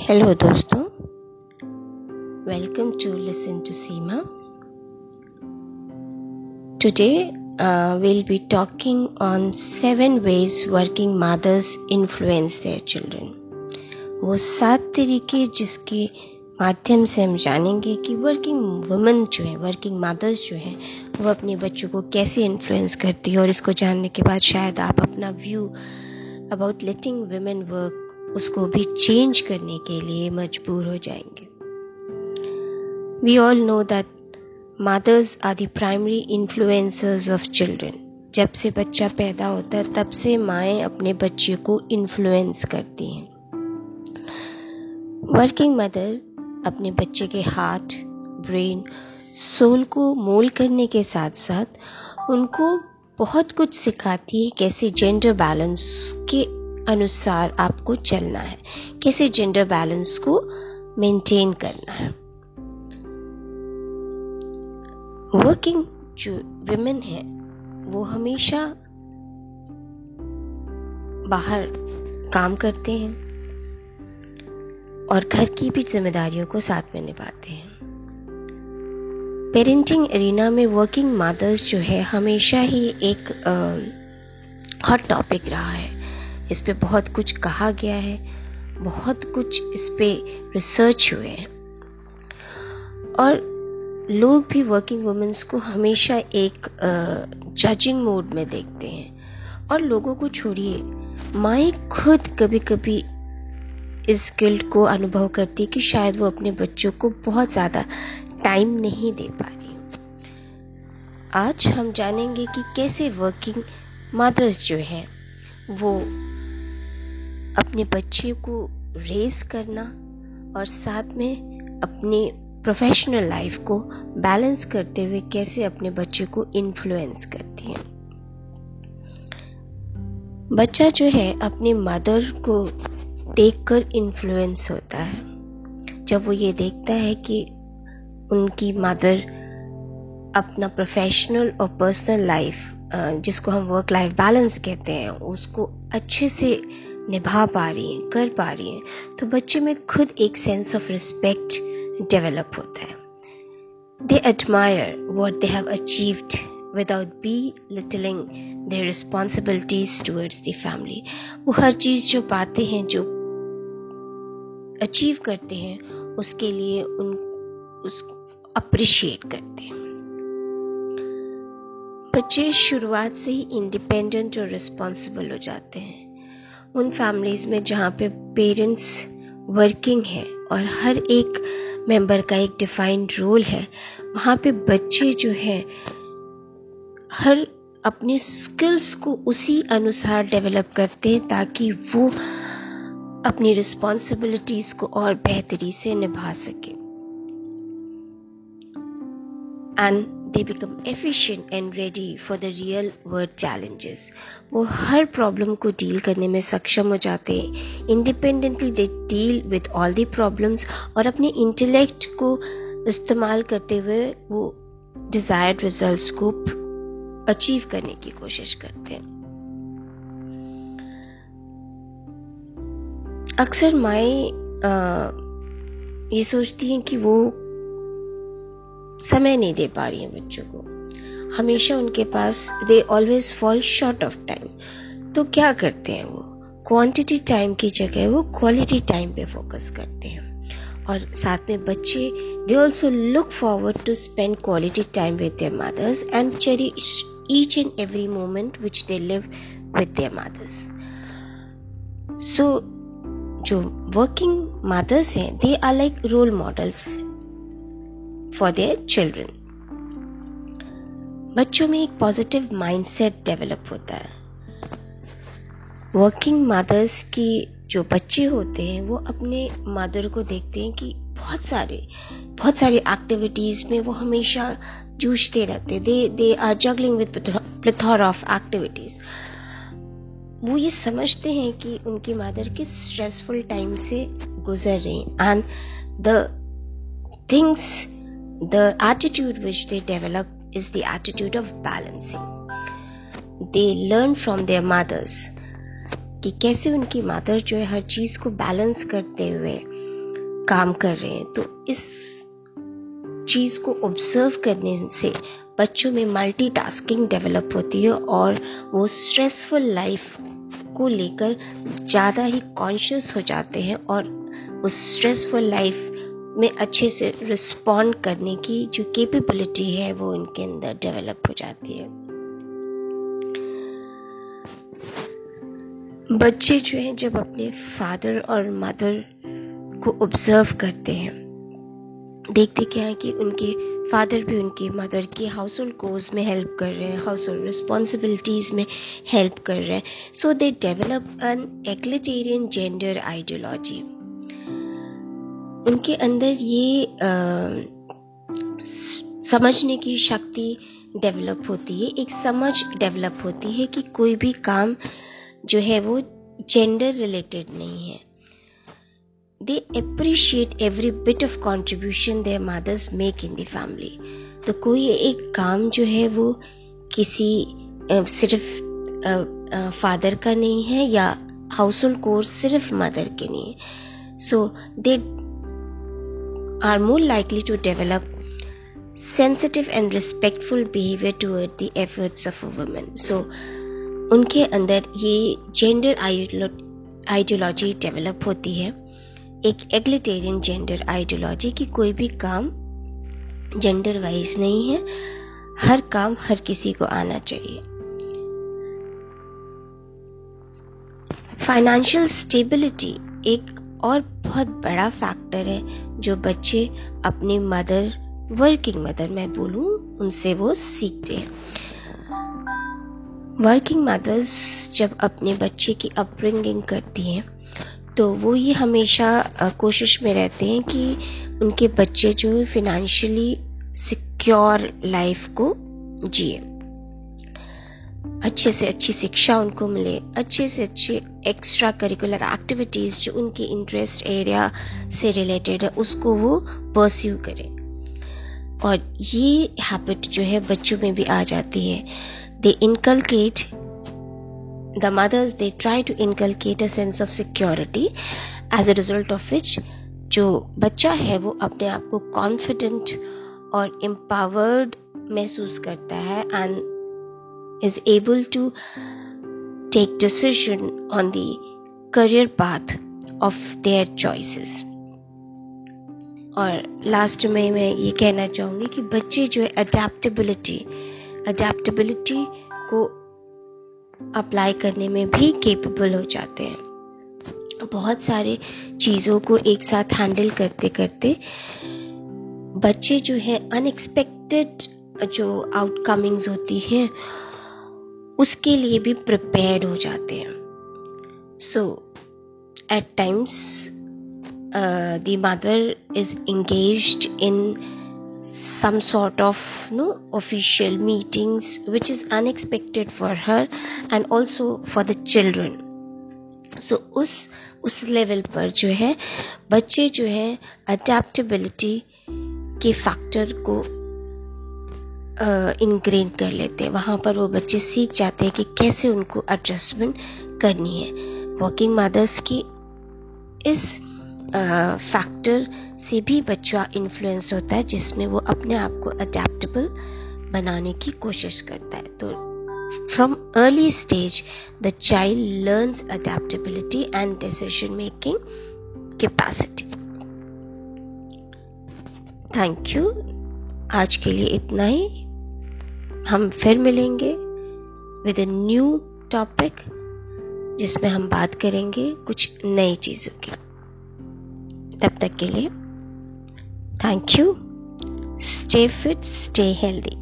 Hello दोस्तों. Welcome to listen to Seema today will be talking on seven ways working mothers influence their children वो सात तरीके जिसके माध्यम से हम जानेंगे कि वर्किंग वुमेन जो है वर्किंग मदर्स जो हैं, वो अपने बच्चों को कैसे इन्फ्लुएंस करती है और इसको जानने के बाद शायद आप अपना view about letting women work उसको भी चेंज करने के लिए मजबूर हो जाएँगे। We all know that mothers are the primary influencers of children जब से बच्चा पैदा होता है, तब से माएँ अपने बच्चे को इन्फ्लुएंस करती हैं। वर्किंग मदर अपने बच्चे के हार्ट ब्रेन सोल को मोल करने के साथ साथ उनको बहुत कुछ सिखाती है कैसे जेंडर बैलेंस के अनुसार आपको चलना है। कैसे जेंडर बैलेंस को मेंटेन करना है। वर्किंग जो विमेन है, वो हमेशा बाहर काम करते हैं और घर की भी जिम्मेदारियों को साथ में निभाते हैं। पेरेंटिंग एरिना में वर्किंग मदर्स जो है, हमेशा ही एक हॉट टॉपिक रहा है। इस पे बहुत कुछ कहा गया है, बहुत कुछ इस पे रिसर्च हुए हैं। और लोग भी वर्किंग वुमेंस को हमेशा एक जजिंग मोड में देखते हैं। और लोगों को छोड़िए माए खुद कभी कभी इस गिल्ट को अनुभव करती कि शायद वो अपने बच्चों को बहुत ज़्यादा टाइम नहीं दे पा रही। आज हम जानेंगे कि कैसे वर्किंग मदर्स जो हैं, वो अपने बच्चे को रेस करना और साथ में अपनी प्रोफेशनल लाइफ को बैलेंस करते हुए कैसे अपने बच्चे को इन्फ्लुएंस करती हैं। बच्चा जो है अपनी मदर को देखकर इन्फ्लुएंस होता है। जब वो ये देखता है कि उनकी मदर अपना प्रोफेशनल और पर्सनल लाइफ जिसको हम वर्क लाइफ बैलेंस कहते हैं, उसको अच्छे से निभा पा रही हैं, कर पा रही हैं तो बच्चे में खुद एक सेंस ऑफ़ रिस्पेक्ट डेवलप होता है। They admire what they have achieved without belittling their responsibilities towards the family वो हर चीज़ जो पाते हैं, जो अचीव करते हैं, उसके लिए उन, उस अप्रिशिएट करते हैं। बच्चे शुरुआत से ही इंडिपेंडेंट और रिस्पॉन्सिबल हो जाते हैं। उन फैमिलीज़ में जहाँ पे पेरेंट्स वर्किंग है और हर एक मेंबर का एक डिफाइंड रोल है, वहाँ पे बच्चे जो हैं, हर अपने स्किल्स को उसी अनुसार डेवलप करते हैं ताकि वो अपनी रिस्पॉन्सिबिलिटीज़ को और बेहतरी से निभा सके। And they become efficient and ready for the real world challenges वो हर प्रॉब्लम को डील करने में सक्षम हो जाते हैं। Independently they deal with all the problems और अपने इंटेलेक्ट को इस्तेमाल करते हुए वो डिज़ायर्ड रिजल्ट्स को अचीव करने की कोशिश करते हैं। अक्सर माए ये सोचती हैं कि वो समय नहीं दे पा रही हैं बच्चों को। हमेशा उनके पास they always fall short of time तो क्या करते हैं वो? क्वांटिटी टाइम की जगह वो क्वालिटी टाइम पे फोकस करते हैं। और साथ में बच्चे they also look forward to spend quality time with their mothers and cherish each and every moment which they live with their mothers so जो वर्किंग मदर्स हैं they are like role models for their children बच्चों में एक positive mindset develop होता है। Working mothers की जो बच्चे होते हैं, वो अपने मदर को देखते हैं कि बहुत सारे, बहुत सारी एक्टिविटीज़ में वो हमेशा जूझते रहते they they are juggling with plethora of activities वो ये समझते हैं कि उनकी मदर किस स्ट्रेसफुल टाइम से गुजर रही and the things The attitude which they develop is the attitude of balancing. They learn from their mothers कि कैसे उनकी मदर जो है हर चीज़ को बैलेंस करते हुए काम कर रहे हैं तो इस चीज़ को ऑब्ज़र्व करने से बच्चों में मल्टीटास्किंग डेवलप होती है और वो स्ट्रेसफुल लाइफ को लेकर ज़्यादा ही कॉन्शियस हो जाते हैं और उस स्ट्रेसफुल लाइफ में अच्छे से रिस्पॉन्ड करने की जो कैपेबिलिटी है वो उनके अंदर डेवलप हो जाती है। बच्चे जो हैं, जब अपने फादर और मदर को ऑब्ज़र्व करते हैं, देखते क्या है कि उनके फादर भी उनके मदर की हाउस होल्ड कोर्स में हेल्प कर रहे हैं हाउस होल्ड रिस्पॉन्सिबिलिटीज़ में हेल्प कर रहे हैं। So they develop an egalitarian gender ideology उनके अंदर ये आ, समझने की शक्ति डेवलप होती है। एक समझ डेवलप होती है कि कोई भी काम जो है वो जेंडर रिलेटेड नहीं है। They appreciate every bit of contribution their mothers make in the family तो कोई एक काम जो है वो किसी सिर्फ़ फादर का नहीं है या हाउस होल्ड कोर्स सिर्फ़ मदर के नहीं है। So they are more likely to develop sensitive and respectful behaviour toward the efforts of a women so उनके अंदर ये जेंडर आइडियोलॉजी डेवलप होती है। एक एग्लिटेरियन जेंडर आइडियोलॉजी की कोई भी काम जेंडर वाइज नहीं है। हर काम हर किसी को आना चाहिए। फाइनेंशियल स्टेबिलिटी एक और बहुत बड़ा फैक्टर है जो बच्चे अपनी मदर वर्किंग मदर मैं बोलूँ, उनसे वो सीखते हैं। वर्किंग मदर्स जब अपने बच्चे की अपब्रिंगिंग करती हैं तो वो ये हमेशा कोशिश में रहते हैं कि उनके बच्चे जो फिनेंशियली सिक्योर लाइफ को जिए। अच्छे से अच्छी शिक्षा उनको मिले, अच्छे से अच्छे एक्स्ट्रा करिकुलर एक्टिविटीज़ जो उनके इंटरेस्ट एरिया से रिलेटेड है, उसको वो परस्यू करें। और ये हैबिट जो है बच्चों में भी आ जाती है। They inculcate the mothers they try to inculcate a sense of security as a result of which जो बच्चा है वो अपने आप को कॉन्फिडेंट और एम्पावर्ड महसूस करता है and is able to take decision on the career path of their choices और लास्ट में मैं ये कहना चाहूँगी कि बच्चे जो है अडेप्टेबिलिटी अडेप्टेबिलिटी को अप्लाई करने में भी केपेबल हो जाते हैं। बहुत सारे चीज़ों को एक साथ हैंडल करते करते बच्चे जो है अनएक्सपेक्टेड जो आउटकमिंग्स होती हैं उसके लिए भी प्रिपेयर्ड हो जाते हैं। So at times the mother is engage in some sort of no official meetings which is unexpected for her and also for the children so उस उस लेवल पर जो है, बच्चे जो है अडेप्टबिलिटी के फैक्टर को इनग्रेन कर लेते हैं। वहाँ पर वो बच्चे सीख जाते हैं कि कैसे उनको एडजस्टमेंट करनी है। वर्किंग मदर्स की इस फैक्टर से भी बच्चा इन्फ्लुएंस होता है, जिसमें वो अपने आप को अडेप्टेबल बनाने की कोशिश करता है। तो from early stage the child learns adaptability and decision making capacity thank you आज के लिए इतना ही। हम फिर मिलेंगे विद ए न्यू टॉपिक जिसमें हम बात करेंगे कुछ नई चीज़ों की। तब तक के लिए thank you stay fit stay healthy